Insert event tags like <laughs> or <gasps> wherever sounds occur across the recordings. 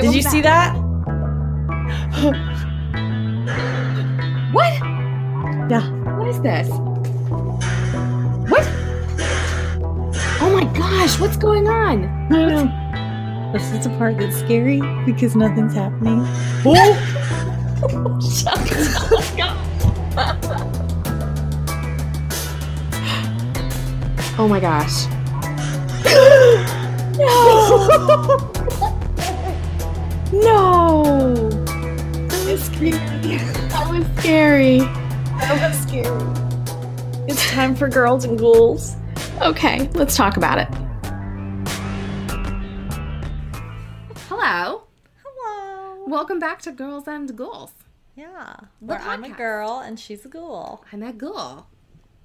Okay, Did you be see that? <gasps> What? Yeah. What is this? What? Oh my gosh, what's going on? I know. This is the part that's scary because nothing's happening. Oh, <laughs> oh my gosh. <gasps> no. <laughs> It's scary. That was scary. That was scary. It's time for girls and ghouls. Okay, let's talk about it. Hello. Hello. Welcome back to Girls and Ghouls. Yeah. The Where I'm a girl and she's a ghoul. I'm a ghoul.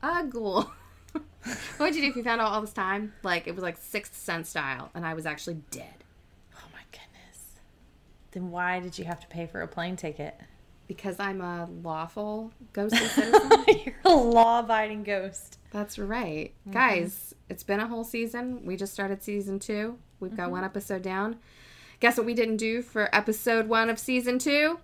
A ghoul. <laughs> what would you do if you found out all this time? Like, it was like Sixth Sense style, and I was actually dead. Then why did you have to pay for a plane ticket? Because I'm a lawful ghost <laughs> citizen. You're a law abiding ghost. That's right. Mm-hmm. Guys, it's been a whole season. We just started season two. We've got mm-hmm. one episode down. Guess what we didn't do for episode one of season two?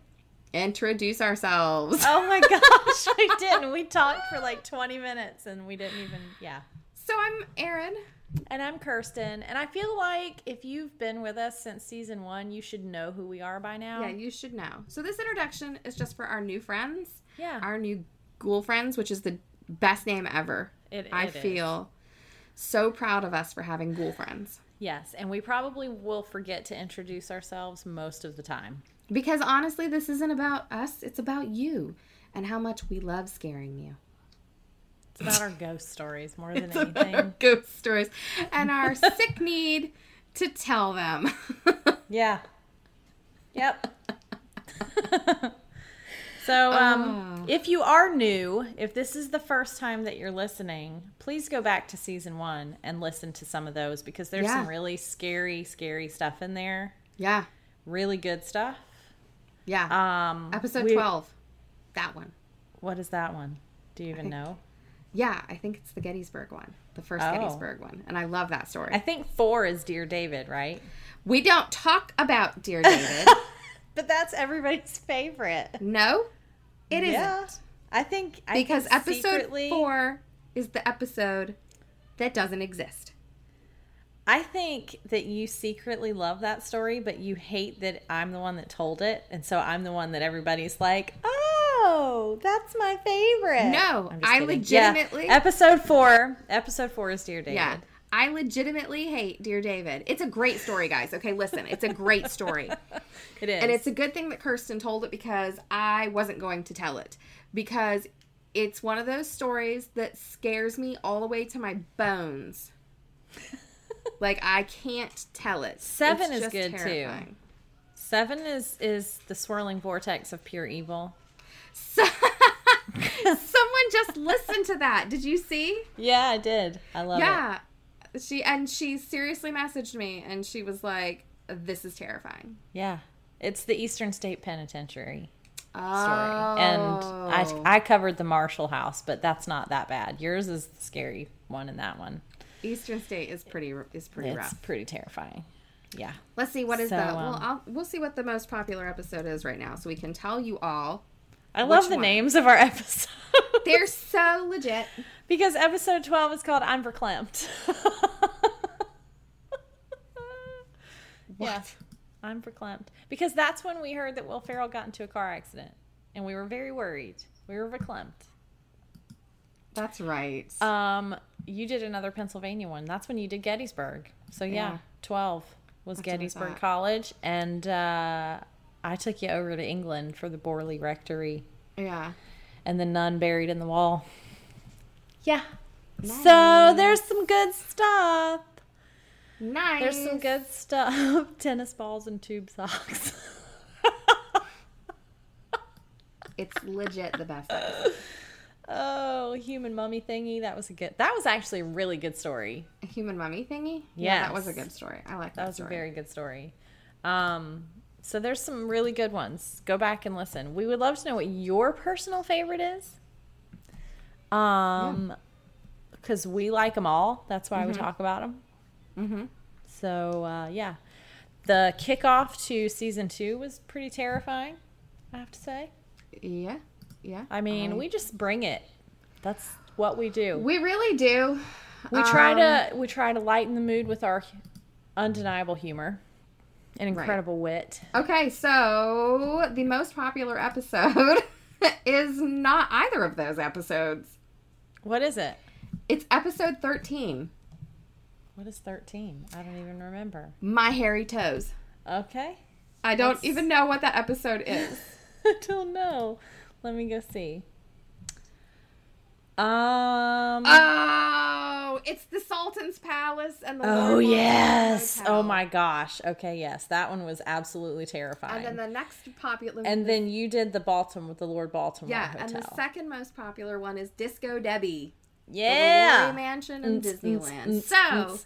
Introduce ourselves. Oh my <laughs> gosh, we didn't. We talked for like 20 minutes and we didn't even, yeah. So I'm Erin. And I'm Kirsten. And I feel like if you've been with us since season one, you should know who we are by now. Yeah, you should know. So this introduction is just for our new friends, Yeah. our new ghoul friends, which is the best name ever. It- I it is. feel so proud of us for having ghoul friends. Yes. And we probably will forget to introduce ourselves most of the time. Because honestly, this isn't about us, it's about you and how much we love scaring you. It's about our ghost stories more than anything. our ghost stories and our sick need to tell them. <laughs> Yeah. Yep. <laughs> so, um, Oh. if you are new, if this is the first time that you're listening, please go back to season one and listen to some of those because there's Yeah. some really scary, scary stuff in there. yeah, Really good stuff. yeah. Um, Episode we- 12. That one. What is that one? Do you even think- know? Yeah, I think it's the Gettysburg one, the first Oh. Gettysburg one. And I love that story. I think four is Dear David, right? we don't talk about Dear David. <laughs> But that's everybody's favorite. no, it Yeah. isn't. I think I Because think episode secretly- four is the episode that doesn't exist. I think that you secretly love that story, but you hate that I'm the one that told it, and so I'm the one that everybody's like, "Oh, Oh, that's my favorite." No, I kidding. legitimately- Yeah. Episode four. Episode four is Dear David. Yeah. I legitimately hate Dear David. It's a great story, guys. Okay, listen. It's a great story. <laughs> it is. And it's a good thing that Kirsten told it because I wasn't going to tell it. Because it's one of those stories that scares me all the way to my bones. <laughs> like I can't tell it. Seven It's is good, too. seven is is the swirling vortex of pure evil. So- <laughs> Someone just listened to that. Did you see? Yeah, I did. I love it. yeah. She and she seriously messaged me and she was like, "This is terrifying." Yeah, it's the Eastern State Penitentiary. Oh. story. And I, I covered the Marshall House, but that's not that bad. Yours is the scary one in that one. Eastern State is pretty is pretty It's rough. pretty terrifying. Yeah. Let's see what is So, the well. um, I'll, we'll see what the most popular episode is right now, so we can tell you all. I love the one? names of our <laughs> episodes. They're so legit. because episode 12 is called I'm Verklempt. Yeah. I'm verklempt. Because that's when we heard that Will Ferrell got into a car accident. And we were very worried. We were verklempt. That's right. Um, you did another Pennsylvania one. That's when you did Gettysburg. So yeah, Yeah. twelve was That's what Gettysburg. College, and uh, I took you over to England for the Borley Rectory yeah. and the nun buried in the wall. Yeah. So there's some good stuff. Nice. There's some good stuff. <laughs> Tennis balls and tube socks. It's legit the best. episode. oh, human mummy thingy. That was a good. That was actually a really good story. A human mummy thingy. Yeah, that was a good story. I like that. Story. That was story. a very good story. Um, so there's some really good ones. Go back and listen. We would love to know what your personal favorite is. Um, because we like them all. That's why we talk about them. Mm-hmm. So uh, yeah, The kickoff to season two was pretty terrifying, I have to say. Yeah. Yeah. I mean, we just bring it. That's what we do. we really do. We try Um, to we try to lighten the mood with our undeniable humor and incredible wit. Okay, so the most popular episode <laughs> is not either of those episodes. What is it? It's episode 13, What is 13? I don't even remember. My Hairy Toes. Okay. I don't That's- even know what that episode is. <laughs> I don't know. Let me go see. Um oh, it's the Sultan's Palace and the Oh Lord yes. Oh my gosh. Okay, yes. That one was absolutely terrifying. And then the next popular And then you did the Baltimore, with the Lord Baltimore yeah, Hotel. and the second most popular one is Disco Debbie. yeah. Lori Mansion in Disneyland. mm, So,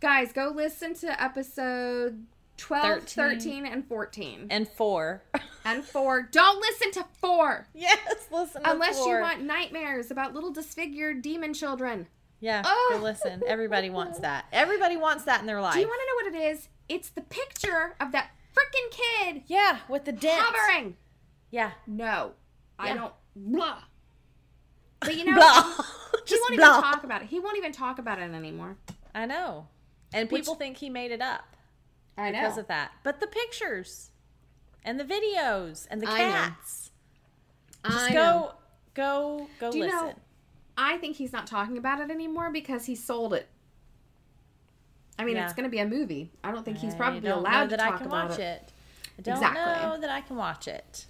guys, go listen to episode 12, 13, 13. and 14. And four. And 4. Don't listen to 4 <laughs> yes, listen. to unless four. you want nightmares about little disfigured demon children. Yeah, Oh. listen. Everybody wants <laughs> that. Everybody wants that in their life. Do you want to know what it is? It's the picture of that freaking kid yeah, with the dent. hovering. Yeah. No, I don't. Blah. But you <laughs> know, Blah. he Just won't blah. even talk about it. He won't even talk about it anymore. I know. And Which- people think he made it up I because of that. But the pictures and the videos and the cats. I know. Just I go know. go go Do you listen. know- I think he's not talking about it anymore because he sold it. I mean, Yeah. it's going to be a movie. I don't think he's probably allowed to talk about it. I don't know that I can about watch it. I don't Exactly. know that I can watch it.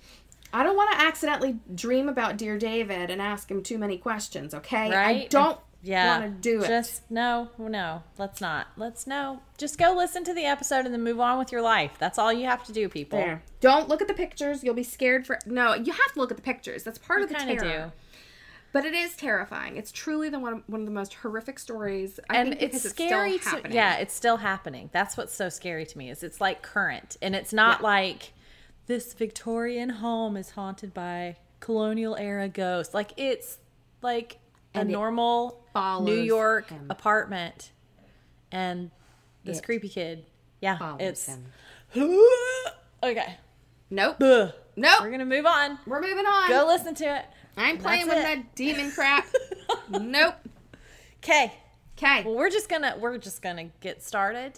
I don't want to accidentally dream about dear David and ask him too many questions. Okay, I don't Yeah. want to do it. Just no, no. Let's not. Let's no. Just go listen to the episode and then move on with your life. That's all you have to do, people. there. Don't look at the pictures. You'll be scared for. No, you have to look at the pictures. That's part of the kind of terror. do. But it is terrifying. It's truly the one of, one of the most horrific stories. I and it's scary it's still to yeah it's still happening that's what's so scary to me is it's like current and it's not Yeah. like this victorian home is haunted by colonial era ghosts like it's like a it normal new york him. apartment and this It creepy kid yeah Follows it's him. <sighs> okay Nope. Nope. we're gonna move on We're moving on. go listen to it I'm playing with it. that demon crap. <laughs> nope. okay Okay. well we're just gonna we're just gonna get started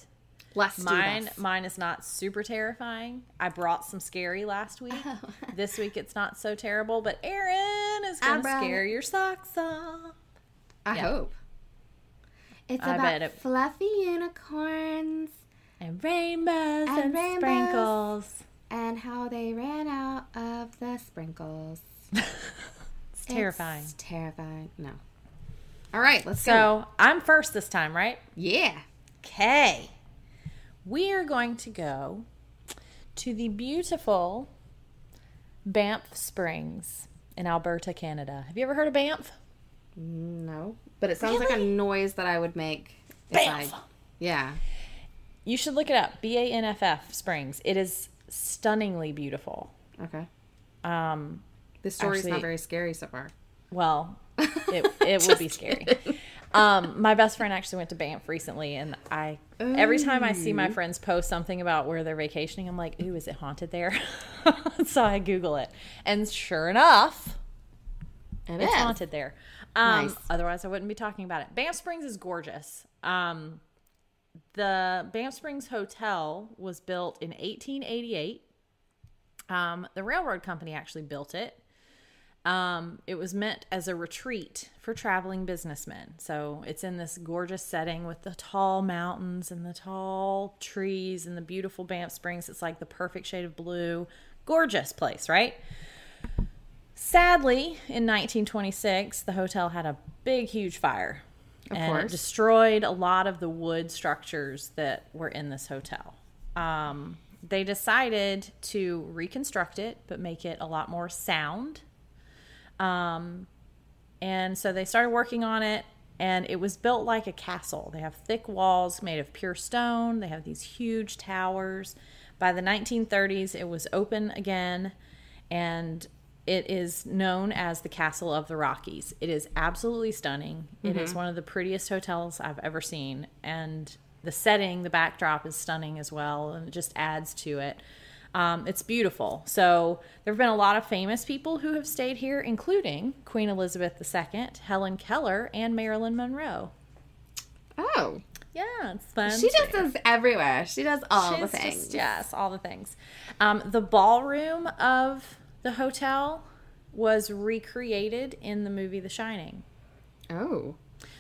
Let's Mine, mine is not super terrifying. I brought some scary last week. Oh. <laughs> this week it's not so terrible, but Erin is gonna scare your socks off. I yeah. hope. It's I about it- fluffy unicorns And rainbows And and, rainbows. sprinkles. and how they ran out of the sprinkles. <laughs> It's terrifying. It's terrifying. No. All right, let's go. So I'm first this time, right? Yeah. Okay. We are going to go to the beautiful Banff Springs in Alberta, Canada. Have you ever heard of Banff? No. But it sounds like a noise that I would make. if Banff. I- yeah. You should look it up. B A N F F Springs. It is stunningly beautiful. Okay. Um, This story's not very scary so far. well, <laughs> it it will be scary. Um, my best friend actually went to Banff recently, and I every time I see my friends post something about where they're vacationing, I'm like, "Ooh, is it haunted there?" <laughs> so I Google it, and sure enough, It it's is. haunted there. Um, Nice. Otherwise, I wouldn't be talking about it. Banff Springs is gorgeous. Um, the Banff Springs Hotel was built in 1888. Um, the railroad company actually built it. Um, it was meant as a retreat for traveling businessmen. So it's in this gorgeous setting with the tall mountains and the tall trees and the beautiful Banff Springs. It's like the perfect shade of blue. Gorgeous place, right? Sadly, in 1926, the hotel had a big, huge fire. Of and it course. destroyed a lot of the wood structures that were in this hotel. Um, they decided to reconstruct it, but make it a lot more sound. Um, and so they started working on it, and it was built like a castle. They have thick walls made of pure stone, they have these huge towers. By the 1930s, it was open again, and it is known as the Castle of the Rockies. It is absolutely stunning. It is one of the prettiest hotels I've ever seen, and the setting, the backdrop is stunning as well, and it just adds to it. Um, it's beautiful. So there have been a lot of famous people who have stayed here, including Queen Elizabeth II, Helen Keller, and Marilyn Monroe. Oh, Yeah, it's fun. she just does everywhere. She does all the things. just- yes, all the things. Um, the ballroom of the hotel was recreated in the movie The Shining. Oh,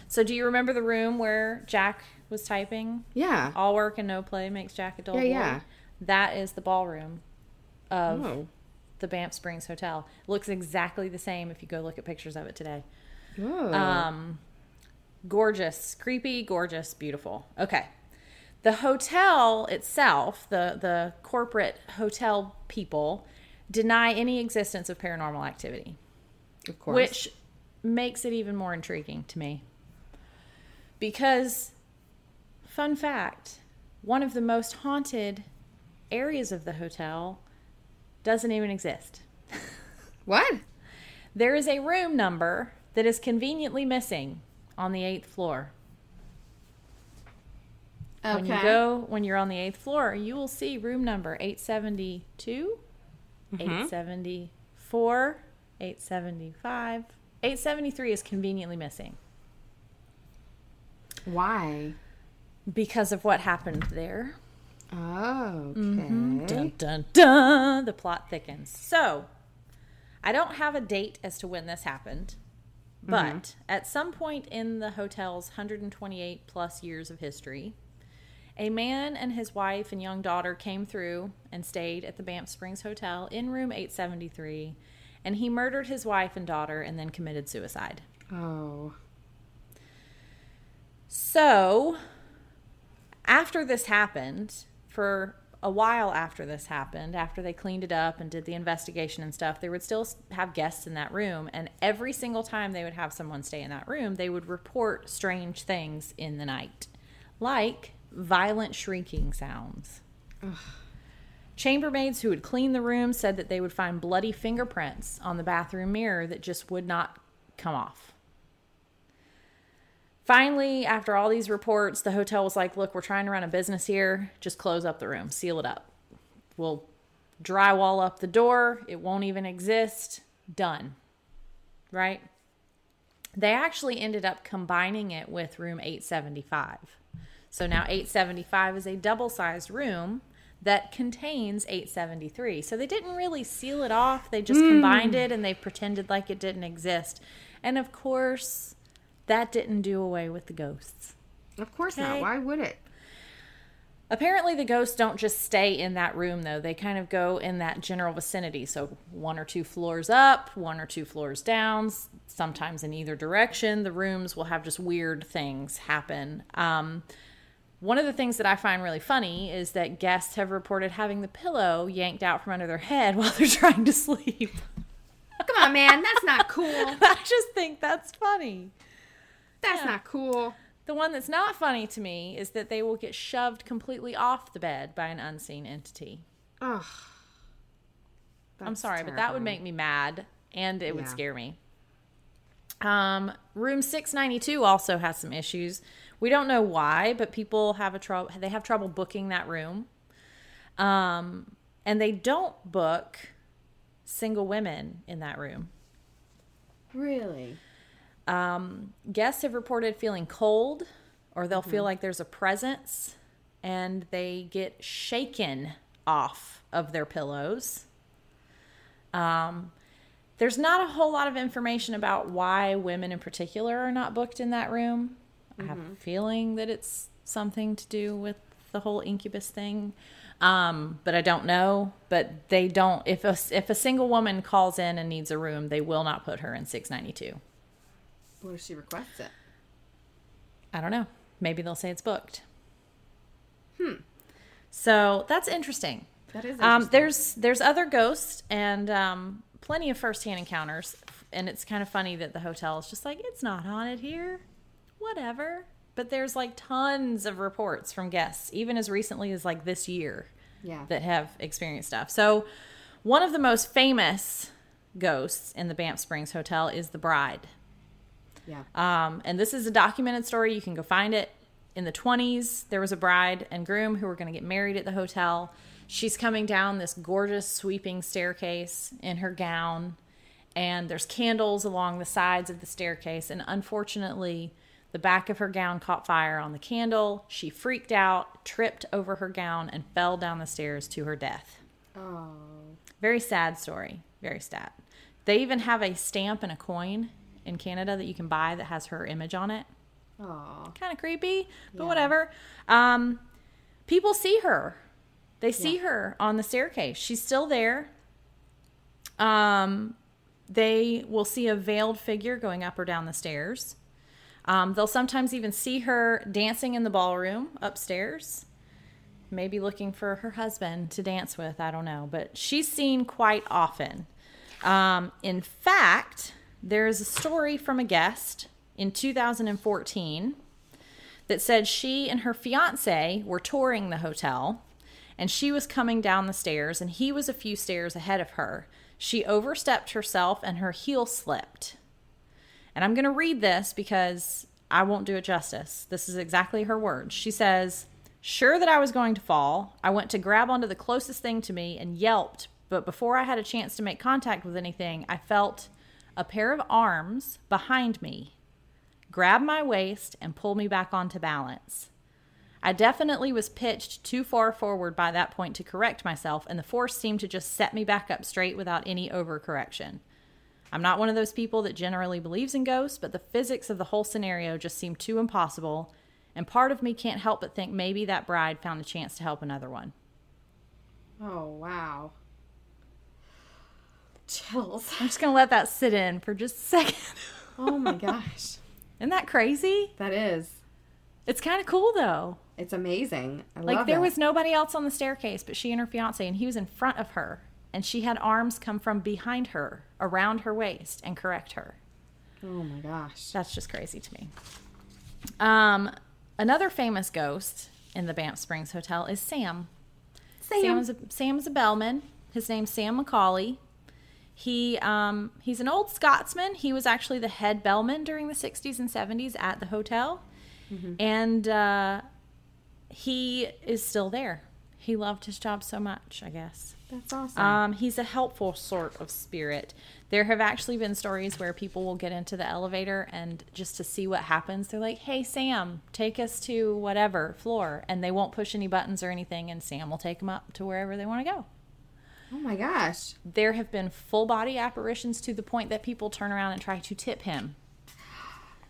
So, do you remember the room where Jack was typing? yeah. All work and no play makes Jack a dull Yeah, boy. yeah. That is the ballroom of Oh. the Banff Springs Hotel. Looks exactly the same if you go look at pictures of it today. Oh. Um, gorgeous, creepy, gorgeous, beautiful. Okay. The hotel itself, the the corporate hotel people deny any existence of paranormal activity, of course. which makes it even more intriguing to me. Because fun fact, one of the most haunted areas of the hotel doesn't even exist. <laughs> What? There is a room number that is conveniently missing on the eighth floor. Okay. When you go, when you're on the eighth floor, you will see room number 872, Mm-hmm. 874, 875. 873 is conveniently missing Why? because of what happened there. Oh, okay. Mm-hmm. Dun, dun, dun. The plot thickens. So, I don't have a date as to when this happened, but at some point in the hotel's 128 plus years of history, a man and his wife and young daughter came through and stayed at the Banff Springs Hotel in room 873, and he murdered his wife and daughter and then committed suicide. Oh. So, after this happened, for a while after this happened, after they cleaned it up and did the investigation and stuff, they would still have guests in that room. And every single time they would have someone stay in that room, they would report strange things in the night, like violent shrieking sounds. Chambermaids who would clean the room said that they would find bloody fingerprints on the bathroom mirror that just would not come off. Finally, after all these reports, the hotel was like, look, we're trying to run a business here. Just close up the room, seal it up. We'll drywall up the door. It won't even exist. Done. Right? They actually ended up combining it with room 875. So now 875 is a double sized room that contains 873. So they didn't really seal it off. They just combined it and they pretended like it didn't exist. And of course, that didn't do away with the ghosts. Of course Okay. not. Why would it? Apparently, the ghosts don't just stay in that room, though. They kind of go in that general vicinity. So, one or two floors up, one or two floors down, sometimes in either direction. The rooms will have just weird things happen. Um, one of the things that I find really funny is that guests have reported having the pillow yanked out from under their head <laughs> while they're trying to sleep. Come on, man. That's not cool. <laughs> I just think that's funny. That's not cool. The one that's not funny to me is that they will get shoved completely off the bed by an unseen entity. Ugh. I'm sorry, but that would make me mad and it would scare me. Um, room 692 also has some issues. We don't know why, but people have a trouble they have trouble booking that room. Um, and they don't book single women in that room. Really? Um, guests have reported feeling cold or they'll feel like there's a presence and they get shaken off of their pillows. Um, there's not a whole lot of information about why women in particular are not booked in that room. I have a feeling that it's something to do with the whole incubus thing. Um, but I don't know. But they don't. If a if a single woman calls in and needs a room, they will not put her in 692. What if she requests it? I don't know. Maybe they'll say it's booked. Hmm. So that's interesting. That is Um, there's there's other ghosts and um, plenty of firsthand encounters, and it's kind of funny that the hotel is just like it's not haunted here, whatever. But there's like tons of reports from guests, even as recently as like this year, Yeah. that have experienced stuff. So one of the most famous ghosts in the Banff Springs Hotel is the Bride. yeah. Um, and this is a documented story. You can go find it. in the 20s, there was a bride and groom who were going to get married at the hotel. She's coming down this gorgeous sweeping staircase in her gown, and there's candles along the sides of the staircase. And unfortunately, the back of her gown caught fire on the candle. She freaked out, tripped over her gown, and fell down the stairs to her death. Oh. Very sad story. Very sad. They even have a stamp and a coin in Canada that you can buy that has her image on it. Oh. Kind of creepy, but Yeah. whatever. Um, people see her. They see her on the staircase. She's still there. Um, they will see a veiled figure going up or down the stairs. Um, they'll sometimes even see her dancing in the ballroom upstairs, maybe looking for her husband to dance with. I don't know, but she's seen quite often. Um, in fact, there's a story from a guest in 2014 that said she and her fiance were touring the hotel and she was coming down the stairs and he was a few stairs ahead of her. She overstepped herself and her heel slipped. And I'm going to read this because I won't do it justice. This is exactly her words. She says, Sure that I was going to fall, I went to grab onto the closest thing to me and yelped, but before I had a chance to make contact with anything, I felt a pair of arms behind me grab my waist and pull me back onto balance. I definitely was pitched too far forward by that point to correct myself, and the force seemed to just set me back up straight without any overcorrection. I'm not one of those people that generally believes in ghosts, but the physics of the whole scenario just seemed too impossible, and part of me can't help but think maybe that bride found a chance to help another one. Oh, wow. Chills. I'm just gonna let that sit in for just a second. <laughs> Oh my gosh. Isn't that crazy? That is. It's kind of cool though. It's amazing. I love it. Like there it. was nobody else on the staircase but she and her fiance, and he was in front of her, and she had arms come from behind her, around her waist, and correct her. Oh my gosh. That's just crazy to me. Um, another famous ghost in the Banff Springs Hotel is Sam. Sam. Sam is a, Sam is a bellman. His name's Sam Macaulay. He um, he's an old Scotsman. He was actually the head bellman during the 60s and 70s at the hotel, and uh, he is still there. He loved his job so much, I guess. That's awesome. Um, he's a helpful sort of spirit. There have actually been stories where people will get into the elevator and just to see what happens, they're like, "Hey Sam, take us to whatever floor," and they won't push any buttons or anything, and Sam will take them up to wherever they want to go. oh my gosh. There have been full body apparitions to the point that people turn around and try to tip him,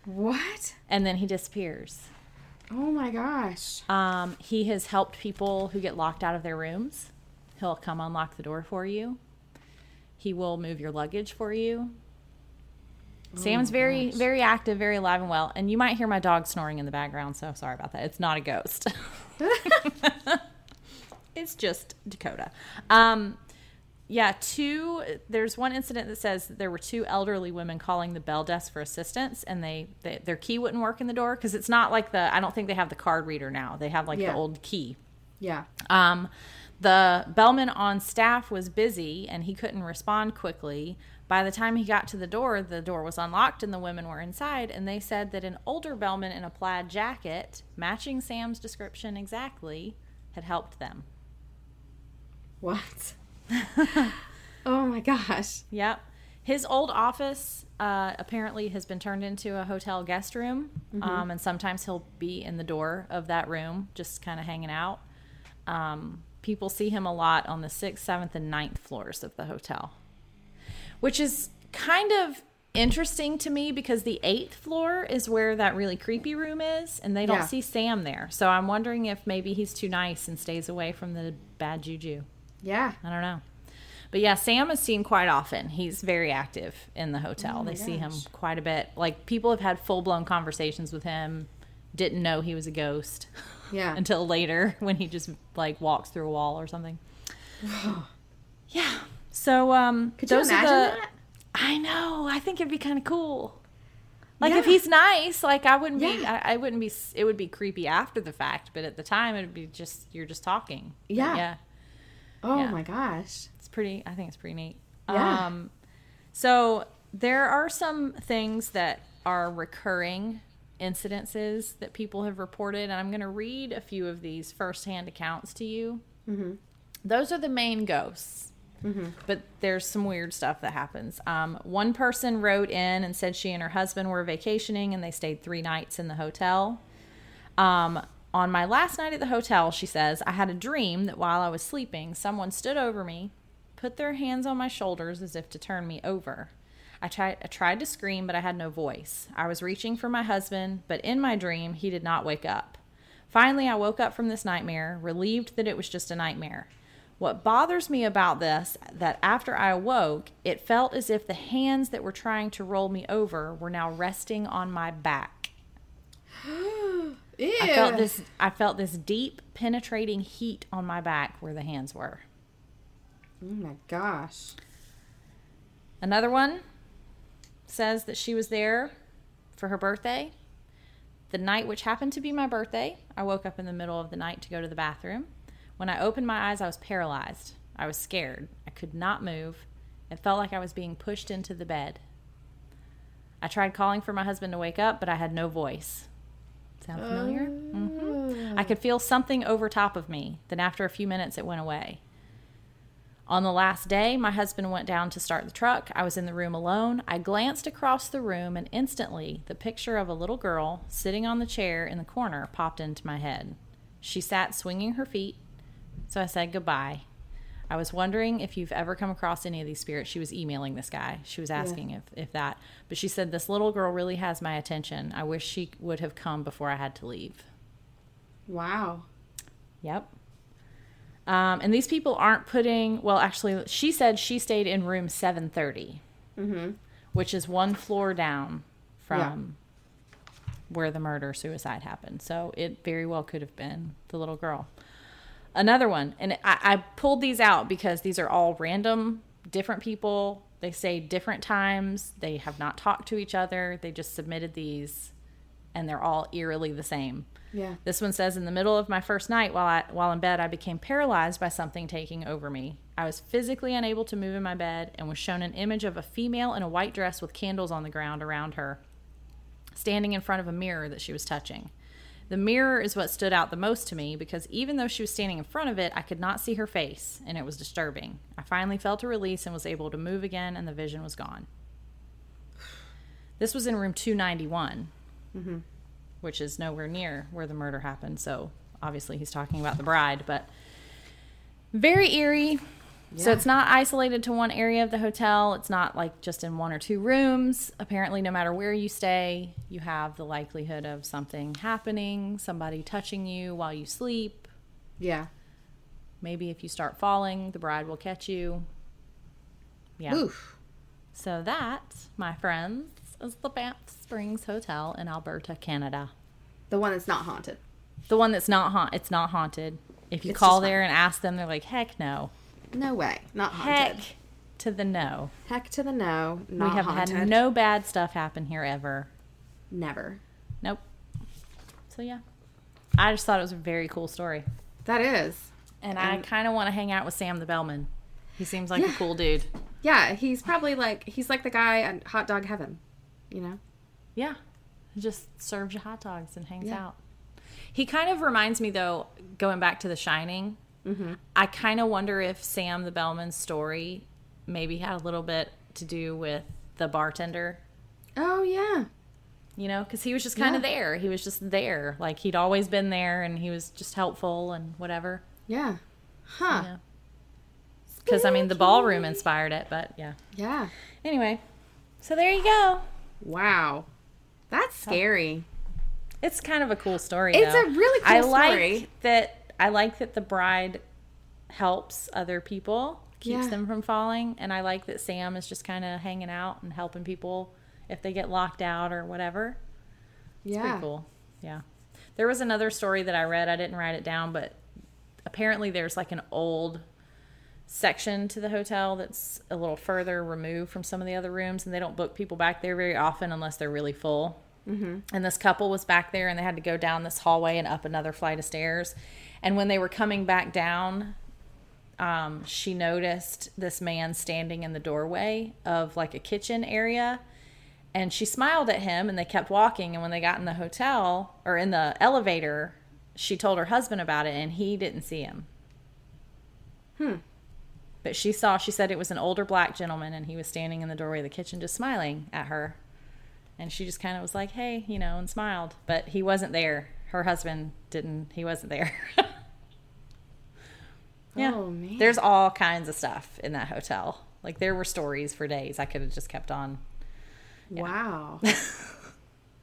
What? and then he disappears. Oh my gosh. Um, he has helped people who get locked out of their rooms. He'll come unlock the door for you. He will move your luggage for you. Sam's very, gosh. very active, very alive and well. And you might hear my dog snoring in the background, so sorry about that. It's not a ghost. <laughs> <laughs> it's just Dakota. Um, yeah, two. There's one incident that says that there were two elderly women calling the bell desk for assistance, and they, they their key wouldn't work in the door because it's not like the. I don't think they have the card reader now. They have like Yeah. the old key. Yeah. Um, the bellman on staff was busy and he couldn't respond quickly. By the time he got to the door, the door was unlocked and the women were inside. And they said that an older bellman in a plaid jacket, matching Sam's description exactly, had helped them. What? <laughs> oh my gosh. Yep. His old office uh, apparently has been turned into a hotel guest room. Um, and sometimes he'll be in the door of that room, just kind of hanging out. Um, people see him a lot on the sixth, seventh, and ninth floors of the hotel, which is kind of interesting to me because the eighth floor is where that really creepy room is, and they don't Yeah. see Sam there. So I'm wondering if maybe he's too nice and stays away from the bad juju. Yeah. I don't know. But yeah, Sam is seen quite often. He's very active in the hotel. Oh they see him quite a bit. Like people have had full blown conversations with him, didn't know he was a ghost <laughs> Yeah. until later <laughs> when he just like walks through a wall or something. <sighs> yeah. So um Could you imagine are the that? I know. I think it'd be kind of cool. Like if he's nice, like I wouldn't be I, I wouldn't be it would be creepy after the fact, but at the time it would be just you're just talking. But Yeah. Oh Yeah. my gosh. It's pretty. I think it's pretty neat. Yeah. Um, so there are some things that are recurring incidences that people have reported, and I'm going to read a few of these firsthand accounts to you. Mm-hmm. Those are the main ghosts. Mm-hmm. But there's some weird stuff that happens. Um, one person wrote in and said she and her husband were vacationing and they stayed three nights in the hotel. Um, on my last night at the hotel, she says, I had a dream that while I was sleeping, someone stood over me, put their hands on my shoulders as if to turn me over. I tried, I tried to scream, but I had no voice. I was reaching for my husband, but in my dream, he did not wake up. Finally, I woke up from this nightmare, relieved that it was just a nightmare. What bothers me about this that after I awoke, it felt as if the hands that were trying to roll me over were now resting on my back. <gasps> <gasps> <gasps> I felt this I felt this deep penetrating heat on my back where the hands were. Oh my gosh. Another one says that she was there for her birthday. The night which happened to be my birthday, I woke up in the middle of the night to go to the bathroom. When I opened my eyes, I was paralyzed. I was scared. I could not move. It felt like I was being pushed into the bed. I tried calling for my husband to wake up, but I had no voice. Sound familiar? Mm-hmm. I could feel something over top of me. Then, after a few minutes, it went away. On the last day, my husband went down to start the truck. I was in the room alone. I glanced across the room, and instantly, the picture of a little girl sitting on the chair in the corner popped into my head. She sat swinging her feet, so I said goodbye. I was wondering if you've ever come across any of these spirits. She was emailing this guy. She was asking yeah. if, if that. But she said, This little girl really has my attention. I wish she would have come before I had to leave. Wow. Yep. Um, and these people aren't putting, well, actually, she said she stayed in room 730, mm-hmm. which is one floor down from yeah. where the murder suicide happened. So it very well could have been the little girl. Another one, and I, I pulled these out because these are all random, different people. They say different times. They have not talked to each other. They just submitted these, and they're all eerily the same. Yeah. This one says in the middle of my first night while I while in bed I became paralyzed by something taking over me. I was physically unable to move in my bed and was shown an image of a female in a white dress with candles on the ground around her standing in front of a mirror that she was touching. The mirror is what stood out the most to me because even though she was standing in front of it, I could not see her face, and it was disturbing. I finally felt a release and was able to move again, and the vision was gone. This was in room 291, mm-hmm. which is nowhere near where the murder happened. So obviously, he's talking about the bride, but very eerie, yeah. So it's not isolated to one area of the hotel. It's not like just in one or two rooms. Apparently, no matter where you stay, you have the likelihood of something happening, somebody touching you while you sleep. Yeah. Maybe if you start falling, the bride will catch you. Yeah. Oof. So that, my friends, is the Banff Springs Hotel in Alberta, Canada. The one that's not haunted. The one that's not haunted. It's not haunted. If you it's call there and ask them, they're like, "Heck no." No way. Not haunted. Heck to the no. Heck to the no. Not we have haunted. had no bad stuff happen here ever. Never. Nope. So yeah. I just thought it was a very cool story. That is. And, and I kind of want to hang out with Sam the Bellman. He seems like yeah. a cool dude. Yeah, he's probably like he's like the guy at Hot Dog Heaven, you know? Yeah. He just serves you hot dogs and hangs yeah. out. He kind of reminds me though, going back to The Shining, Mm-hmm. I kind of wonder if Sam the Bellman's story maybe had a little bit to do with the bartender. Oh yeah. You know, because he was just kind of yeah. there. He was just there. Like he'd always been there and he was just helpful and whatever. Yeah. Huh. Because, I mean, the ballroom inspired it, but yeah. Yeah. Anyway, so there you go. Wow. That's scary. It's kind of a cool story. It's though. a really cool I story. like that I like that the bride helps other people, keeps yeah. them from falling, and I like that Sam is just kind of hanging out and helping people if they get locked out or whatever. It's yeah. pretty cool. Yeah. There was another story that I read. I didn't write it down, but apparently there's like an old section to the hotel that's a little further removed from some of the other rooms, and they don't book people back there very often unless they're really full. Mm-hmm. And this couple was back there, and they had to go down this hallway and up another flight of stairs. And when they were coming back down, um, she noticed this man standing in the doorway of like a kitchen area. And she smiled at him and they kept walking. And when they got in the hotel or in the elevator, she told her husband about it and he didn't see him. Hmm. But she saw, she said it was an older black gentleman and he was standing in the doorway of the kitchen just smiling at her. And she just kind of was like, hey, you know, and smiled. But he wasn't there. Her husband didn't, he wasn't there. <laughs> yeah. Oh, man. There's all kinds of stuff in that hotel. Like there were stories for days. I could have just kept on. Wow. <laughs>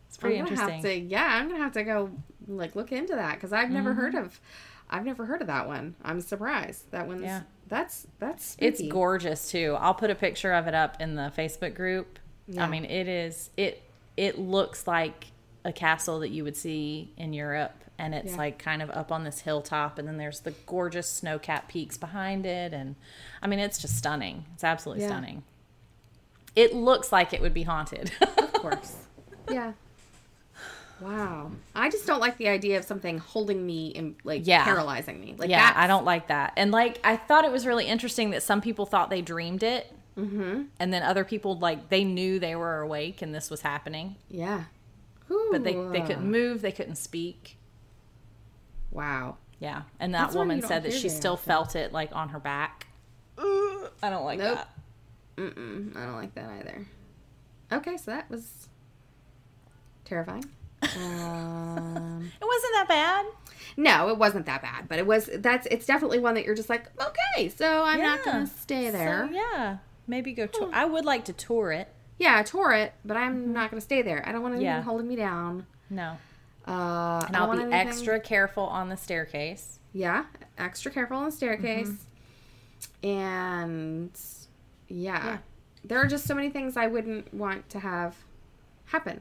It's pretty I'm interesting. To, yeah, I'm gonna have to go like look into that because I've never heard Mm-hmm. of, I've never heard of that one. I'm surprised that one's. Yeah. That's that's. It's gorgeous too. I'll put a picture of it up in the Facebook group. Yeah. I mean, it is it it looks like a castle that you would see in Europe and it's Yeah. like kind of up on this hilltop and then there's the gorgeous snow-capped peaks behind it and I mean, it's just stunning. It's absolutely Yeah. stunning. It looks like it would be haunted. <laughs> Of course. yeah. Wow. I just don't like the idea of something holding me and like Yeah. paralyzing me. Like yeah, I don't like that. And like I thought it was really interesting that some people thought they dreamed it. Mm-hmm. And then other people like they knew they were awake and this was happening. Yeah. But they, they couldn't move they couldn't speak Wow. yeah and that That's woman said that she still often. felt it like on her back Ugh, i don't like Nope. that Mm-mm. I don't like that either. Okay, so that was terrifying. Um, <laughs> it wasn't that bad no, it wasn't that bad, but it was. That's. It's definitely one that you're just like, okay, so I'm not gonna stay there. so, yeah maybe go tour Hmm. i would like to tour it Yeah, I tore it, but I'm not gonna stay there. I don't want anything Yeah. holding me down. no Uh, and i'll be anything- extra careful on the staircase Yeah, extra careful on the staircase. And yeah, Yeah. there are just so many things I wouldn't want to have happen.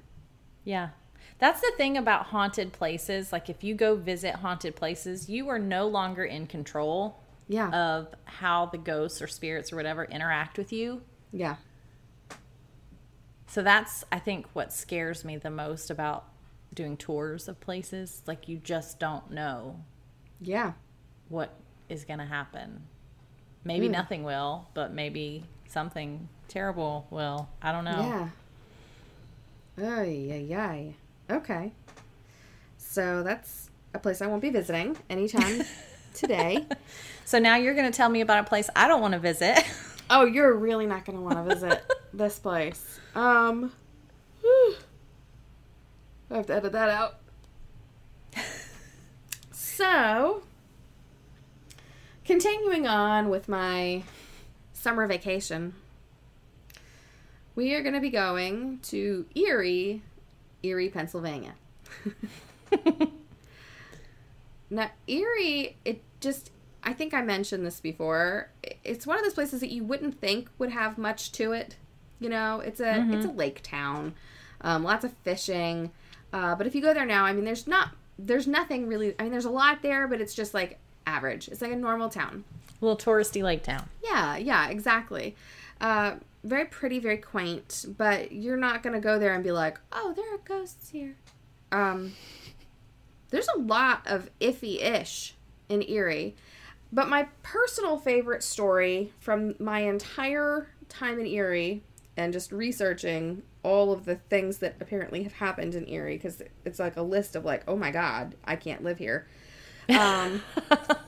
yeah that's the thing about haunted places like if you go visit haunted places you are no longer in control Yeah, of how the ghosts or spirits or whatever interact with you yeah, So that's I think what scares me the most about doing tours of places. Like you just don't know yeah, what is going to happen. Maybe Mm. nothing will, but maybe something terrible will. I don't know. yeah. Ay, ay, ay. Okay. So that's a place I won't be visiting anytime <laughs> today. So now you're going to tell me about a place I don't want to visit. <laughs> Oh, you're really not going to want to visit <laughs> this place. Um, whew. I have to edit that out. <laughs> So, continuing on with my summer vacation, we are going to be going to Erie, Erie, Pennsylvania. <laughs> Now, Erie, it just, I think I mentioned this before. It's one of those places that you wouldn't think would have much to it. You know, it's a it's a lake town, um, lots of fishing. Uh, but if you go there now, I mean, there's not, there's nothing really. I mean, there's a lot there, but it's just like average. It's like a normal town. little touristy lake town. Yeah, yeah, exactly. Uh, very pretty, very quaint, but you're not gonna go there and be like, "Oh, there are ghosts here." Um, there's a lot of iffy-ish in Erie, but my personal favorite story from my entire time in Erie and just researching all of the things that apparently have happened in Erie because it's like a list of like, "Oh my God, I can't live here." Um, <laughs>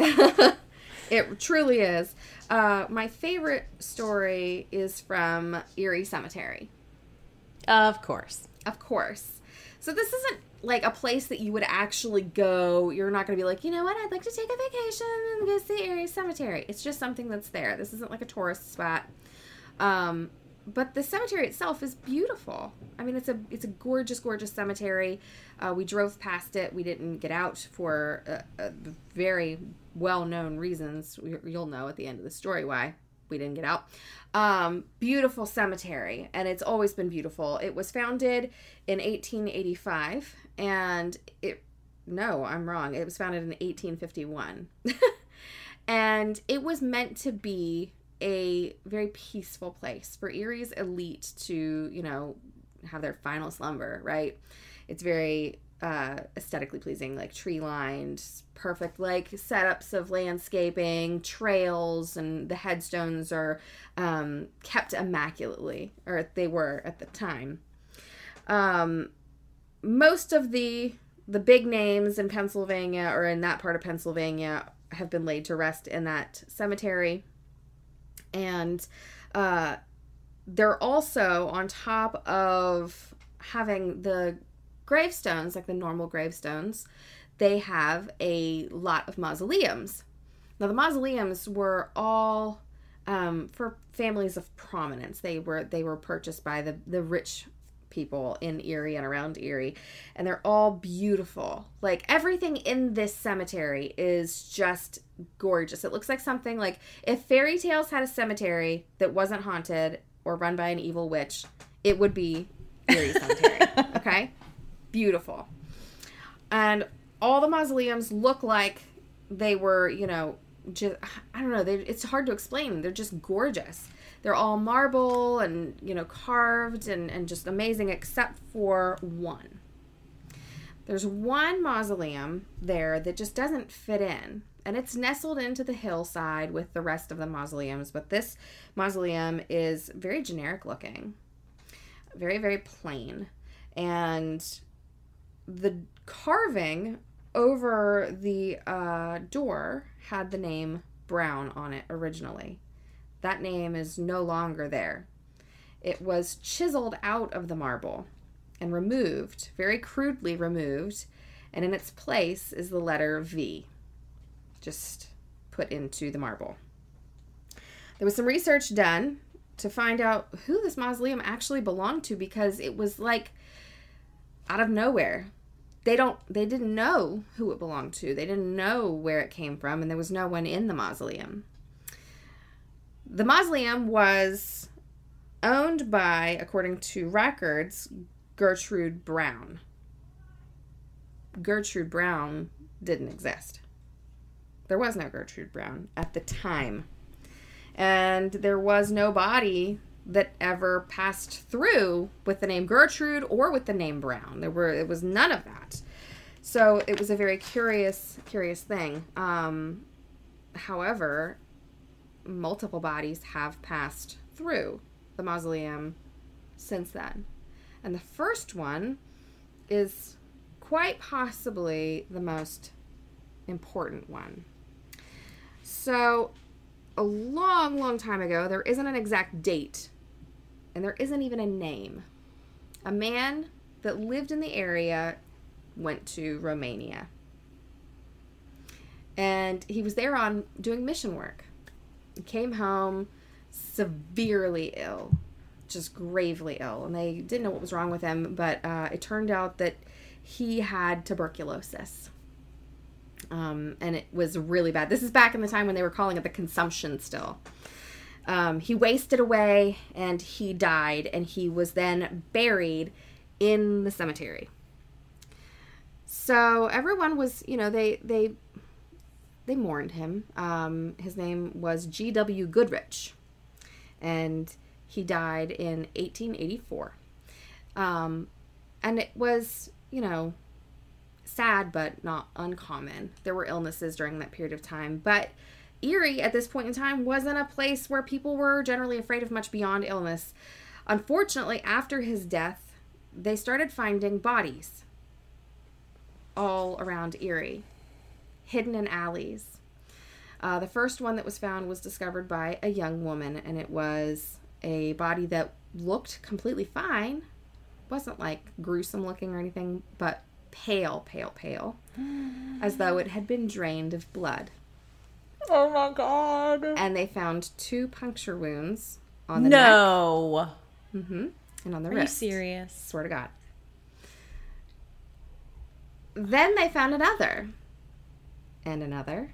it truly is. Uh, my favorite story is from Erie Cemetery, Of course. of course. So this isn't like a place that you would actually go. You're not going to be like, you know what? I'd like to take a vacation and go see Erie Cemetery. It's just something that's there. This isn't like a tourist spot. Um, but the cemetery itself is beautiful. I mean, it's a it's a gorgeous, gorgeous cemetery. Uh, we drove past it. We didn't get out for uh, uh, very well known reasons. We, you'll know at the end of the story why we didn't get out. Um, beautiful cemetery, and it's always been beautiful. It was founded in 1885, and it no, I'm wrong. It was founded in 1851, <laughs> and it was meant to be a very peaceful place for Erie's elite to, you know, have their final slumber, right? It's very uh, aesthetically pleasing, like tree lined, perfect, like setups of landscaping, trails, and the headstones are um, kept immaculately, or they were at the time. Um, most of the the big names in Pennsylvania or in that part of Pennsylvania have been laid to rest in that cemetery. And uh, they're also on top of having the gravestones, like the normal gravestones, they have a lot of mausoleums. Now, the mausoleums were all um, for families of prominence. They were they were purchased by the the rich people in Erie and around Erie, and they're all beautiful. Like everything in this cemetery is just gorgeous. It looks like something like if fairy tales had a cemetery that wasn't haunted or run by an evil witch, it would be Erie Cemetery. <laughs> okay, beautiful, and all the mausoleums look like they were, you know, just I don't know. They, it's hard to explain. They're just gorgeous. They're all marble and you know carved and and just amazing, except for one. There's one mausoleum there that just doesn't fit in, and it's nestled into the hillside with the rest of the mausoleums. But this mausoleum is very generic looking, very very plain, and the carving over the uh, door had the name Brown on it originally. That name is no longer there. It was chiseled out of the marble and removed, very crudely removed, and in its place is the letter V, just put into the marble. There was some research done to find out who this mausoleum actually belonged to because it was like out of nowhere they don't they didn't know who it belonged to. They didn't know where it came from and there was no one in the mausoleum. The mausoleum was owned by according to records gertrude brown. Gertrude brown didn't exist. There was no gertrude brown at the time. And there was no body that ever passed through with the name Gertrude or with the name Brown. There were it was none of that. So it was a very curious curious thing. Um, however, multiple bodies have passed through the mausoleum since then. And the first one is quite possibly the most important one. So, a long, long time ago, there isn't an exact date and there isn't even a name. A man that lived in the area went to Romania. And he was there on doing mission work. He came home severely ill, just gravely ill. And they didn't know what was wrong with him, but uh, it turned out that he had tuberculosis. Um, and it was really bad. This is back in the time when they were calling it the consumption still. Um, he wasted away and he died, and he was then buried in the cemetery. So everyone was, you know, they they they mourned him. Um, his name was G.W. Goodrich, and he died in 1884. Um, and it was, you know, sad but not uncommon. There were illnesses during that period of time, but Erie at this point in time wasn't a place where people were generally afraid of much beyond illness. Unfortunately, after his death, they started finding bodies all around Erie, hidden in alleys. Uh, the first one that was found was discovered by a young woman, and it was a body that looked completely fine. Wasn't like gruesome looking or anything, but pale, pale, pale, as though it had been drained of blood. Oh my god. And they found two puncture wounds on the neck. No. Mm-hmm. And on the Are wrist. you serious? Swear to God. Then they found another. And another.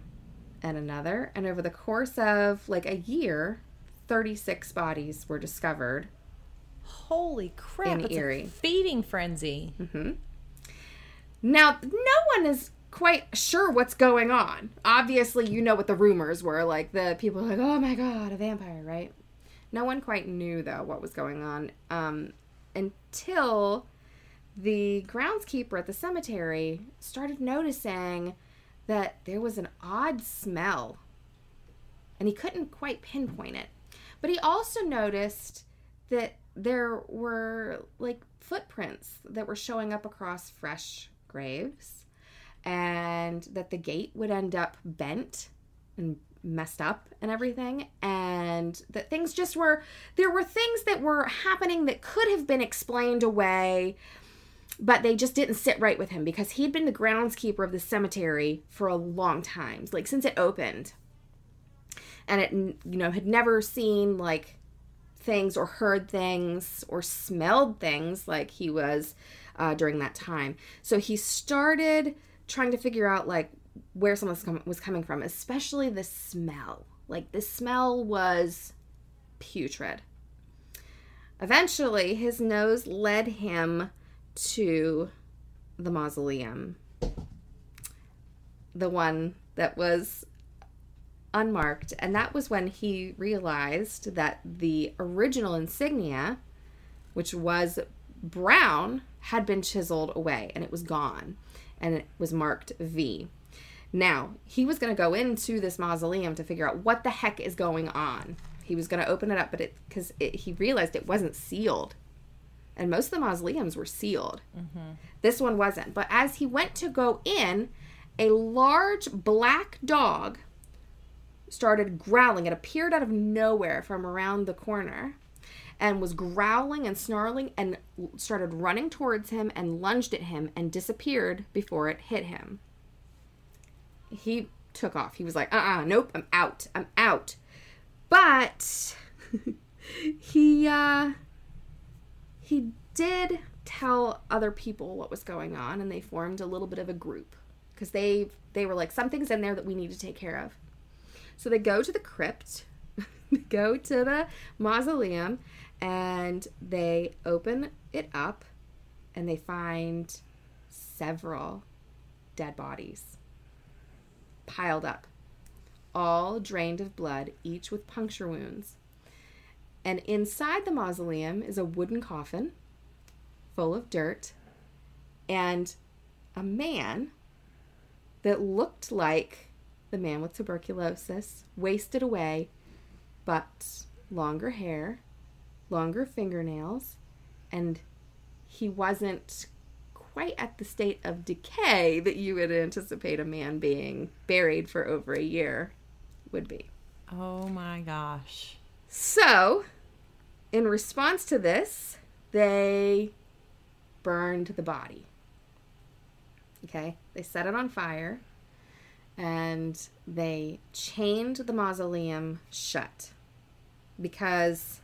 And another. And over the course of like a year, 36 bodies were discovered. Holy crap. In it's Erie. a feeding frenzy. hmm Now, no one is quite sure what's going on. Obviously, you know what the rumors were. Like, the people like, oh my god, a vampire, right? No one quite knew, though, what was going on um, until the groundskeeper at the cemetery started noticing that there was an odd smell. And he couldn't quite pinpoint it. But he also noticed that there were like footprints that were showing up across fresh graves, and that the gate would end up bent and messed up and everything and that things just were there were things that were happening that could have been explained away but they just didn't sit right with him because he'd been the groundskeeper of the cemetery for a long time like since it opened. And it you know had never seen like things or heard things or smelled things like he was uh, during that time. So he started trying to figure out like where someone was coming from, especially the smell. Like the smell was putrid. Eventually, his nose led him to the mausoleum. The one that was unmarked. And that was when he realized that the original insignia, which was brown, had been chiseled away and it was gone. And it was marked V. Now, he was going to go into this mausoleum to figure out what the heck is going on. He was going to open it up, but it because he realized it wasn't sealed, and most of the mausoleums were sealed. Mm-hmm. This one wasn't. But as he went to go in, a large black dog started growling. It appeared out of nowhere from around the corner and was growling and snarling and started running towards him and lunged at him and disappeared before it hit him he took off. He was like, uh uh-uh, uh nope, I'm out. I'm out. But <laughs> he uh he did tell other people what was going on and they formed a little bit of a group because they they were like something's in there that we need to take care of. So they go to the crypt, <laughs> go to the mausoleum and they open it up and they find several dead bodies piled up, all drained of blood, each with puncture wounds. And inside the mausoleum is a wooden coffin full of dirt and a man that looked like the man with tuberculosis, wasted away, but longer hair, longer fingernails, and he wasn't quite at the state of decay that you would anticipate a man being buried for over a year would be. Oh my gosh. So, in response to this, they burned the body. Okay? They set it on fire and they chained the mausoleum shut because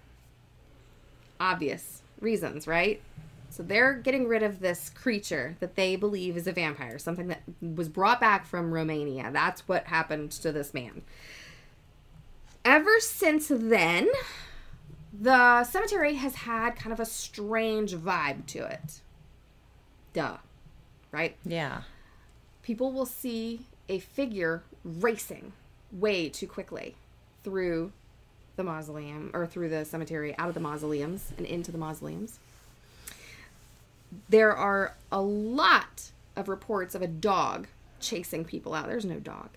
obvious reasons, right? So they're getting rid of this creature that they believe is a vampire, something that was brought back from Romania. That's what happened to this man. Ever since then, the cemetery has had kind of a strange vibe to it. Duh. Right? Yeah. People will see a figure racing way too quickly through the mausoleum or through the cemetery, out of the mausoleums and into the mausoleums there are a lot of reports of a dog chasing people out. There's no dog.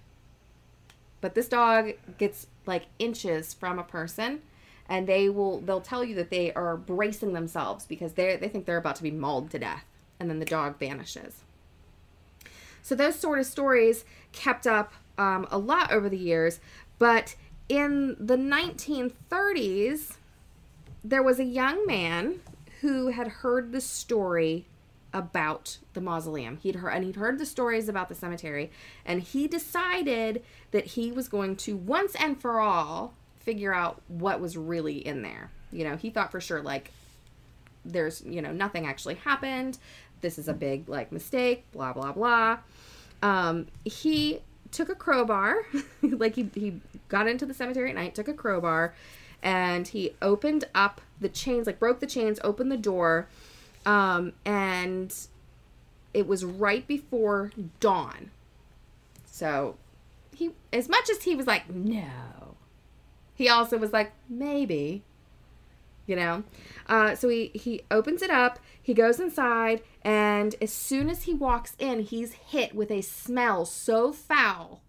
But this dog gets like inches from a person and they will they'll tell you that they are bracing themselves because they they think they're about to be mauled to death and then the dog vanishes. So those sort of stories kept up um, a lot over the years, but in the 1930s, there was a young man who had heard the story about the mausoleum. He'd heard and he'd heard the stories about the cemetery and he decided that he was going to once and for all figure out what was really in there. You know, he thought for sure like there's, you know, nothing actually happened. This is a big like mistake, blah blah blah. Um he took a crowbar, <laughs> like he he got into the cemetery at night, took a crowbar and he opened up the chains, like broke the chains, opened the door, um, and it was right before dawn. So he, as much as he was like, no, he also was like, maybe, you know. Uh, so he he opens it up. He goes inside, and as soon as he walks in, he's hit with a smell so foul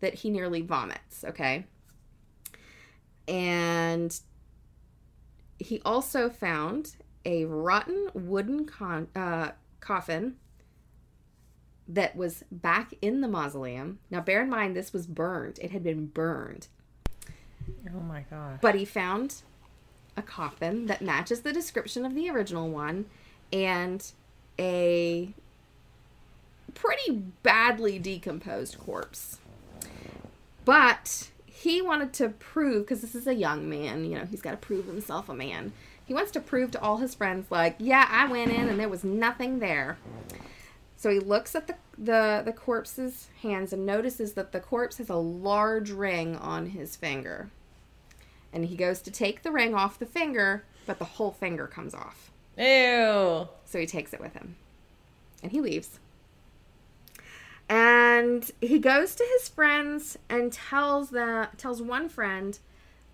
that he nearly vomits. Okay and he also found a rotten wooden con- uh, coffin that was back in the mausoleum. Now, bear in mind, this was burned. It had been burned. Oh my god. But he found a coffin that matches the description of the original one and a pretty badly decomposed corpse. But he wanted to prove, because this is a young man, you know, he's got to prove himself a man. He wants to prove to all his friends, like, yeah, I went in and there was nothing there. So he looks at the, the, the corpse's hands and notices that the corpse has a large ring on his finger. And he goes to take the ring off the finger, but the whole finger comes off. Ew. So he takes it with him. And he leaves. And he goes to his friends and tells them tells one friend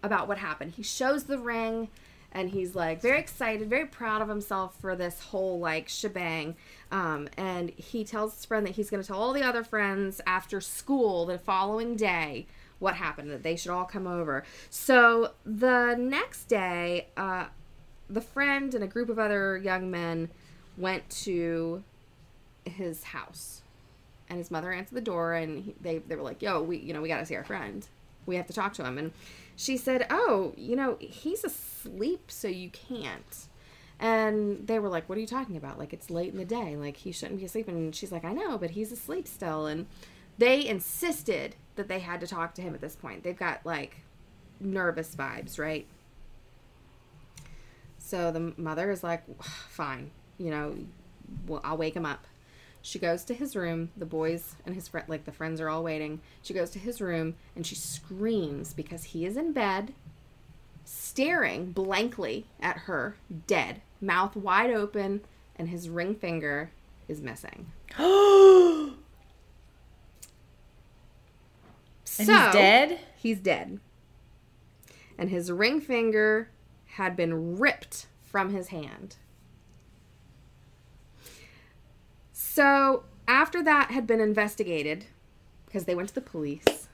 about what happened. He shows the ring and he's like very excited, very proud of himself for this whole like shebang. Um, and he tells his friend that he's going to tell all the other friends after school the following day what happened, that they should all come over. So the next day, uh, the friend and a group of other young men went to his house. And his mother answered the door and he, they, they were like yo we you know we got to see our friend. We have to talk to him. And she said oh you know he's asleep so you can't. And they were like what are you talking about? Like it's late in the day. Like he shouldn't be asleep. And she's like i know but he's asleep still. And they insisted that they had to talk to him at this point they've got like nervous vibes right so the mother is like fine you know well, i'll wake him up she goes to his room. The boys and his friend, like the friends, are all waiting. She goes to his room and she screams because he is in bed, staring blankly at her, dead, mouth wide open, and his ring finger is missing. <gasps> <gasps> <gasps> and so, he's dead? He's dead. And his ring finger had been ripped from his hand. So after that had been investigated, because they went to the police,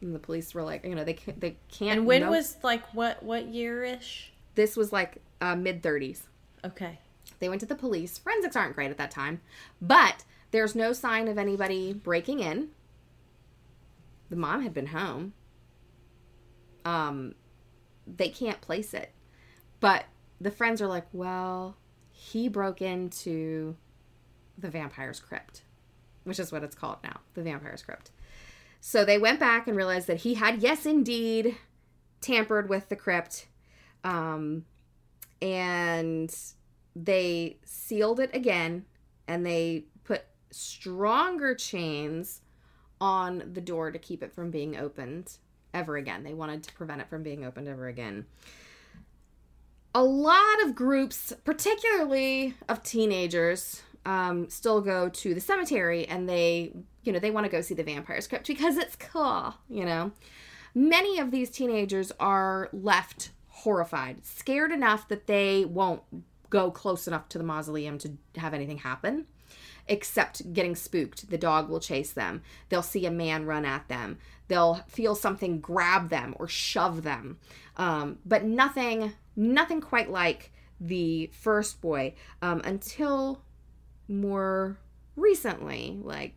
and the police were like, you know, they can't, they can't. And when know- was like what what year ish? this? Was like uh, mid thirties. Okay. They went to the police. Forensics aren't great at that time, but there's no sign of anybody breaking in. The mom had been home. Um, they can't place it, but the friends are like, well, he broke into the vampire's crypt, which is what it's called now, the vampire's crypt. So they went back and realized that he had, yes, indeed, tampered with the crypt. Um, and they sealed it again and they put stronger chains on the door to keep it from being opened ever again. They wanted to prevent it from being opened ever again. A lot of groups, particularly of teenagers, um, still go to the cemetery and they, you know, they want to go see the vampire's crypt because it's cool, you know. Many of these teenagers are left horrified, scared enough that they won't go close enough to the mausoleum to have anything happen except getting spooked. The dog will chase them. They'll see a man run at them. They'll feel something grab them or shove them. Um, but nothing, nothing quite like the first boy um, until more recently, like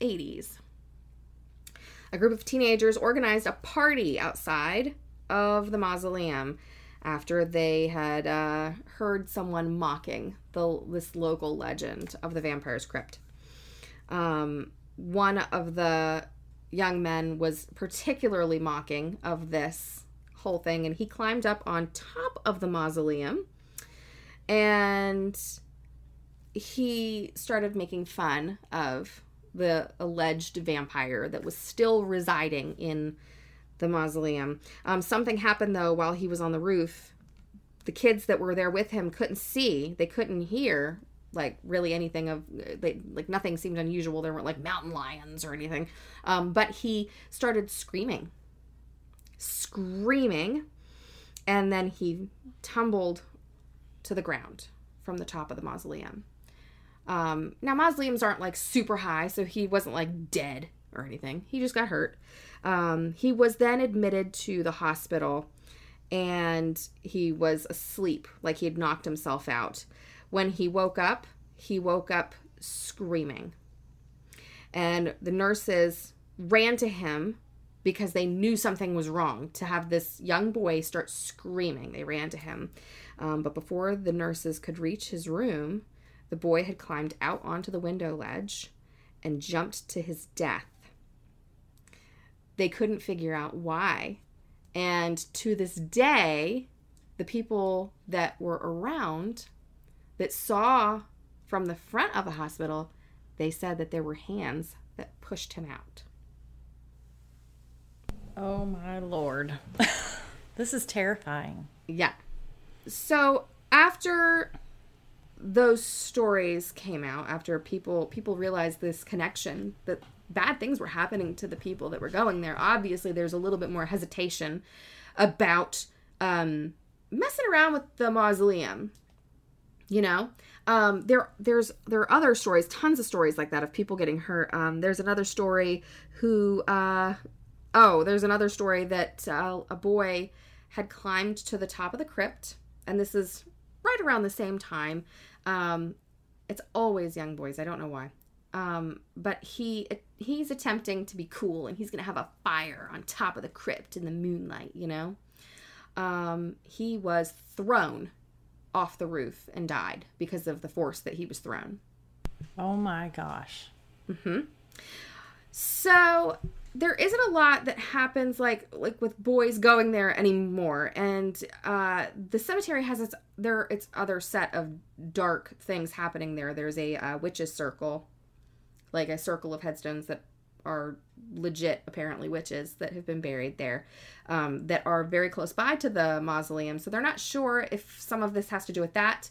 80s. A group of teenagers organized a party outside of the mausoleum after they had uh, heard someone mocking the this local legend of the vampire's crypt. Um, one of the young men was particularly mocking of this whole thing, and he climbed up on top of the mausoleum and he started making fun of the alleged vampire that was still residing in the mausoleum. Um, something happened though while he was on the roof. The kids that were there with him couldn't see, they couldn't hear like really anything of they like nothing seemed unusual. There weren't like mountain lions or anything. Um, but he started screaming. Screaming. And then he tumbled to the ground from the top of the mausoleum. Um, now mausoleums aren't like super high so he wasn't like dead or anything. He just got hurt um, he was then admitted to the hospital and he was asleep, like he had knocked himself out. When he woke up, he woke up screaming. And the nurses ran to him because they knew something was wrong to have this young boy start screaming. They ran to him. Um, but before the nurses could reach his room, the boy had climbed out onto the window ledge and jumped to his death. They couldn't figure out why. And to this day, the people that were around that saw from the front of the hospital, they said that there were hands that pushed him out. Oh my lord. <laughs> this is terrifying. Yeah. So after those stories came out, after people people realized this connection that bad things were happening to the people that were going there, obviously there's a little bit more hesitation about um, messing around with the mausoleum. You know, um, there there's there are other stories, tons of stories like that of people getting hurt. Um, there's another story who uh, oh, there's another story that uh, a boy had climbed to the top of the crypt, and this is right around the same time. Um, it's always young boys. I don't know why. Um, but he he's attempting to be cool, and he's gonna have a fire on top of the crypt in the moonlight. You know. Um, he was thrown off the roof and died because of the force that he was thrown. Oh my gosh. hmm So there isn't a lot that happens like like with boys going there anymore and uh the cemetery has its there its other set of dark things happening there there's a uh, witches circle like a circle of headstones that are legit apparently witches that have been buried there um, that are very close by to the mausoleum so they're not sure if some of this has to do with that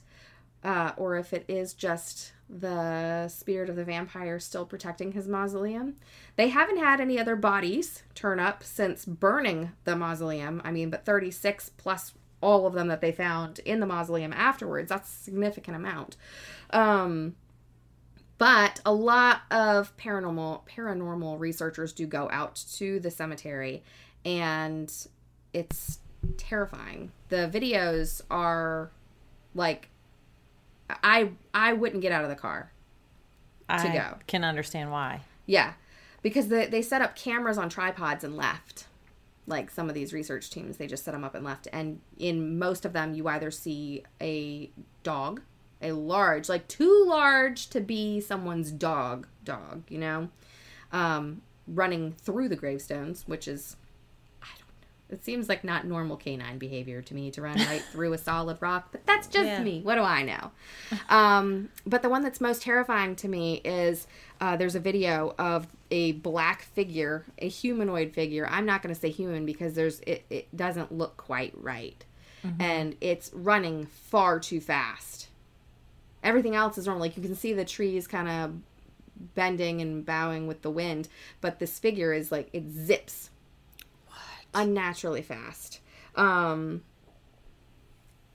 uh, or if it is just the spirit of the vampire still protecting his mausoleum. They haven't had any other bodies turn up since burning the mausoleum. I mean, but 36 plus all of them that they found in the mausoleum afterwards. That's a significant amount. Um, but a lot of paranormal paranormal researchers do go out to the cemetery and it's terrifying. The videos are like I I wouldn't get out of the car to I go. can understand why. Yeah, because they they set up cameras on tripods and left. Like some of these research teams, they just set them up and left. And in most of them, you either see a dog, a large, like too large to be someone's dog, dog, you know, um, running through the gravestones, which is I don't know, it seems like not normal canine behavior to me to run <laughs> right through a solid rock, but that's just Yeah. me. What do I know? Um, but the one that's most terrifying to me is uh, there's a video of a black figure, a humanoid figure. I'm not going to say human because there's it, it doesn't look quite right, and it's running far too fast. Everything else is normal. Like you can see the trees kind of bending and bowing with the wind, but this figure is like it zips unnaturally fast. Um,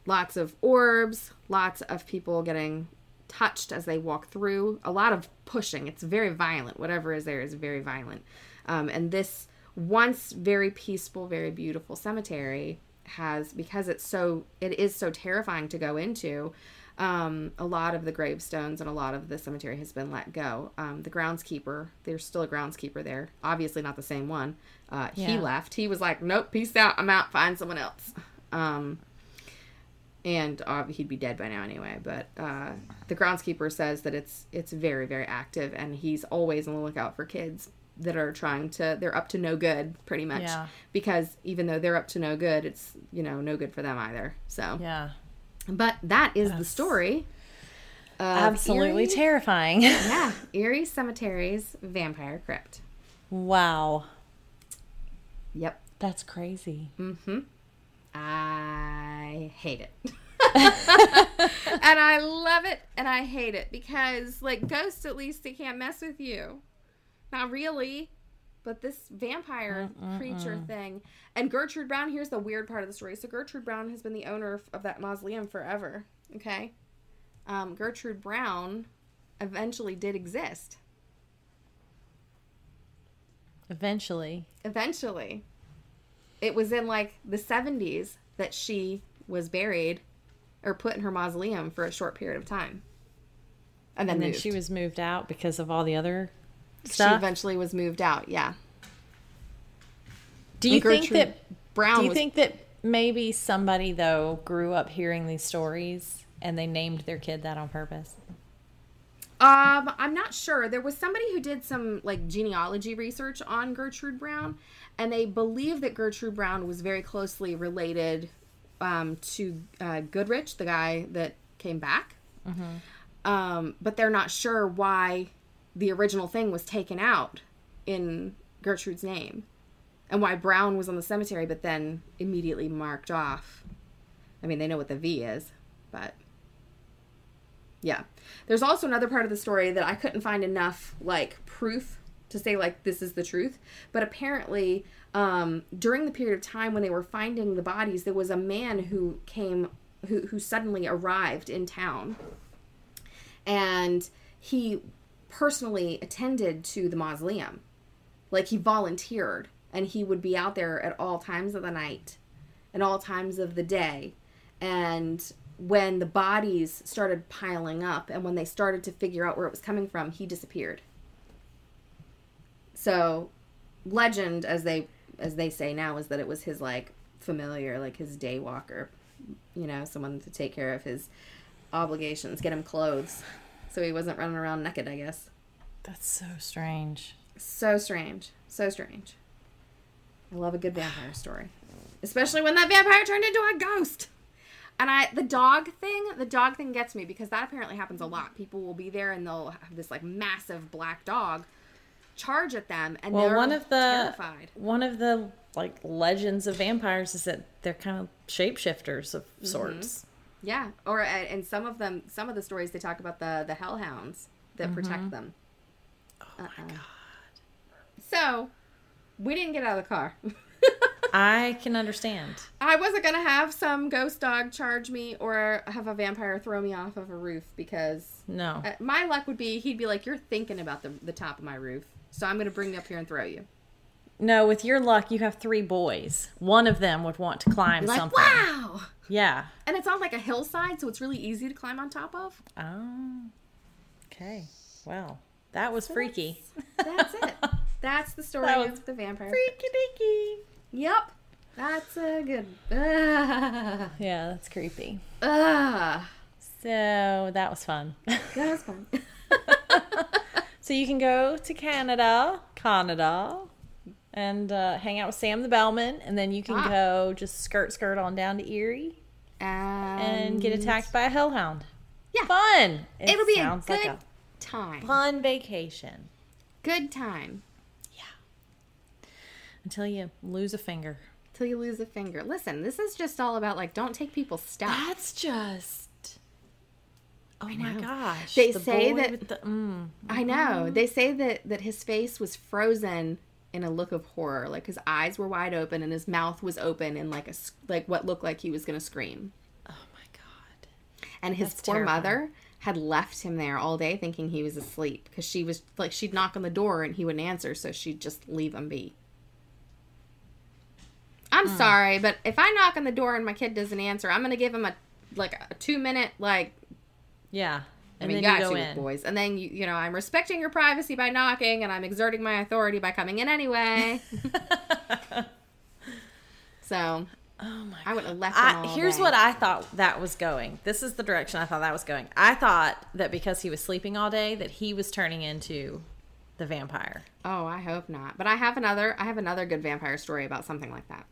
lots of orbs, lots of people getting touched as they walk through, a lot of pushing. It's very violent. Whatever is there is very violent. Um, and this once very peaceful, very beautiful cemetery has because it's so it is so terrifying to go into. Um, a lot of the gravestones and a lot of the cemetery has been let go. Um, the groundskeeper, there's still a groundskeeper there. Obviously, not the same one. Uh, He Yeah. left. He was like, "Nope, peace out. I'm out. Find someone else." Um, and uh, he'd be dead by now anyway. But uh, the groundskeeper says that it's it's very very active, and he's always on the lookout for kids that are trying to. They're up to no good, pretty much. Yeah. Because even though they're up to no good, it's you know no good for them either. So, Yeah. But that is the story. Absolutely Erie, terrifying. yeah, <laughs> Erie Cemetery's vampire crypt. wow. Yep. That's crazy. Mm-hmm. I hate it. <laughs> <laughs> and I love it and I hate it because like ghosts at least they can't mess with you. Not really. But this vampire mm, mm, creature mm. thing. And Gertrude Brown, here's the weird part of the story. So Gertrude Brown has been the owner of, of that mausoleum forever. Okay. Um, Gertrude Brown eventually did exist. Eventually. Eventually. It was in like the 70s that she was buried or put in her mausoleum for a short period of time. And then, And then she was moved out because of all the other she eventually was moved out. Yeah. Do you think that Brown Do you was think that maybe somebody though grew up hearing these stories and they named their kid that on purpose? Um, I'm not sure. There was somebody who did some like genealogy research on Gertrude Brown, and they believe that Gertrude Brown was very closely related um, to uh, Goodrich, the guy that came back. Um, but they're not sure why the original thing was taken out in Gertrude's name, and why Brown was on the cemetery, but then immediately marked off. I mean, they know what the V is, but yeah. There's also another part of the story that I couldn't find enough like proof to say like this is the truth, but apparently um, during the period of time when they were finding the bodies, there was a man who came who who suddenly arrived in town, and he personally attended to the mausoleum, like he volunteered, and he would be out there at all times of the night, and all times of the day, and when the bodies started piling up and when they started to figure out where it was coming from, he disappeared. So, legend as they as they say now is that it was his like familiar, like his day walker, you know, someone to take care of his obligations, get him clothes, so he wasn't running around naked. I guess. That's so strange. So strange, so strange. I love a good vampire story, especially when that vampire turned into a ghost. And I, the dog thing, the dog thing gets me because that apparently happens a lot. People will be there and they'll have this like massive black dog charge at them, and Well, they're one of the terrified. one of the like legends of vampires is that they're kind of shapeshifters of Mm-hmm. sorts. Yeah, or uh, and some of them, some of the stories they talk about the the hellhounds that protect them. Oh my Uh-uh. god. So, we didn't get out of the car. <laughs> I can understand. I wasn't gonna have some ghost dog charge me or have a vampire throw me off of a roof because No. uh, my luck would be he'd be like, "You're thinking about the the top of my roof, so I'm gonna bring you up here and throw you." No, with your luck, you have three boys. One of them would want to climb like, something. wow! Yeah. And it's on like a hillside, so it's really easy to climb on top of. Oh. Okay. Well, that was freaky. That's it. <laughs> That's the story That of the vampire. Freaky deaky. Yep. That's a good. Ah, <laughs> Yeah, that's creepy. ah, So that was fun. that was fun. <laughs> so you can go to Canada, Canada, and uh, hang out with Sam the Bellman, and then you can Ah. go just skirt skirt on down to Erie and get attacked by a hellhound. Yeah. Fun. It It'll be a good like a time. fun vacation Good time Yeah. until you lose a finger. till you lose a finger. Listen, this is just all about like don't take people's stuff. That's just. Oh my know. gosh! They the say that- the- mm. I know. They say that that his face was frozen in a look of horror, like his eyes were wide open and his mouth was open and like a like what looked like he was going to scream. Oh my god! And his That's poor terrifying. mother had left him there all day thinking he was asleep because she was like she'd knock on the door and he wouldn't answer, so she'd just leave him be. I'm Hmm. sorry, but if I knock on the door and my kid doesn't answer, I'm gonna give him a like a two minute like Yeah, I mean, then you got go to boys, and then you you know I'm respecting your privacy by knocking, and I'm exerting my authority by coming in anyway. <laughs> so Oh my! I wouldn't have left I, here's day. what I thought that was going. This is the direction I thought that was going. I thought that because he was sleeping all day, that he was turning into the vampire. Oh, I hope not. But I have another. I have another good vampire story about something like that.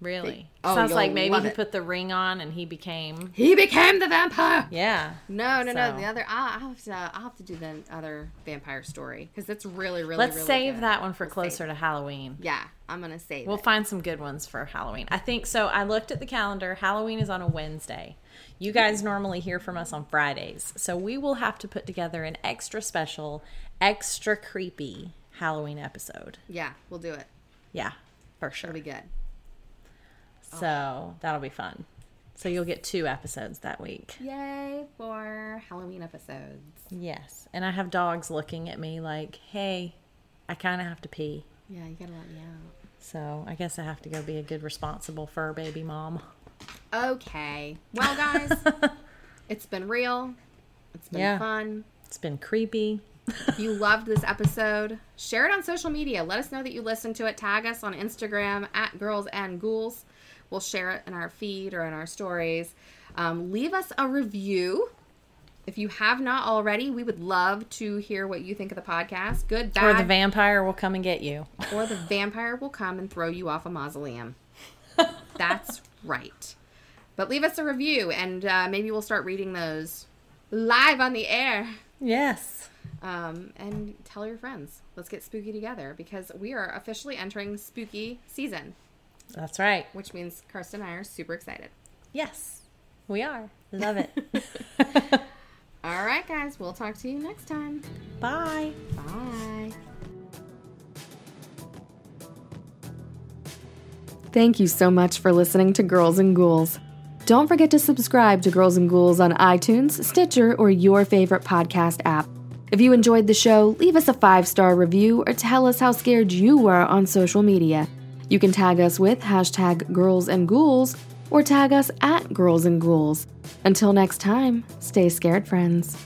Really? Oh, Sounds like oh, maybe he it. put the ring on and he became. He became the vampire. Yeah. No, no, no. The other. I'll, I'll have to. I'll have to do the other vampire story because it's really, really. Let's really save good. that one for We'll closer to Halloween. Yeah, I'm gonna save We'll it. find some good ones for Halloween. I think so. I looked at the calendar. Halloween is on a Wednesday. You guys normally hear from us on Fridays. So we will have to put together an extra special, extra creepy Halloween episode. Yeah, we'll do it. Yeah, for sure. It'll be good. Oh. So that'll be fun. So you'll get two episodes that week. Yay for Halloween episodes. Yes. And I have dogs looking at me like, hey, I kind of have to pee. Yeah, you gotta let me out. So I guess I have to go be a good, responsible fur baby mom. Okay. Well, guys, <laughs> it's been real. It's been Yeah. fun. It's been creepy. If you loved this episode, share it on social media. Let us know that you listened to it. Tag us on Instagram at Girls and Ghouls. We'll share it in our feed or in our stories. Um, leave us a review. If you have not already, we would love to hear what you think of the podcast. Good, bad, Or the vampire will come and get you. or the vampire will come and throw you off a mausoleum. <laughs> That's right. But leave us a review, and uh, maybe we'll start reading those live on the air. Yes. Um, and tell your friends. Let's get spooky together because we are officially entering spooky season, That's right. which means Kirsten and I are super excited. Yes. We are. Love it. <laughs> All right, guys, we'll talk to you next time. Bye. Bye. Thank you so much for listening to Girls and Ghouls. Don't forget to subscribe to Girls and Ghouls on iTunes, Stitcher, or your favorite podcast app. If you enjoyed the show, leave us a five star review or tell us how scared you were on social media. You can tag us with hashtag Girls and Ghouls or tag us at Girls and Ghouls. Until next time, stay scared, friends.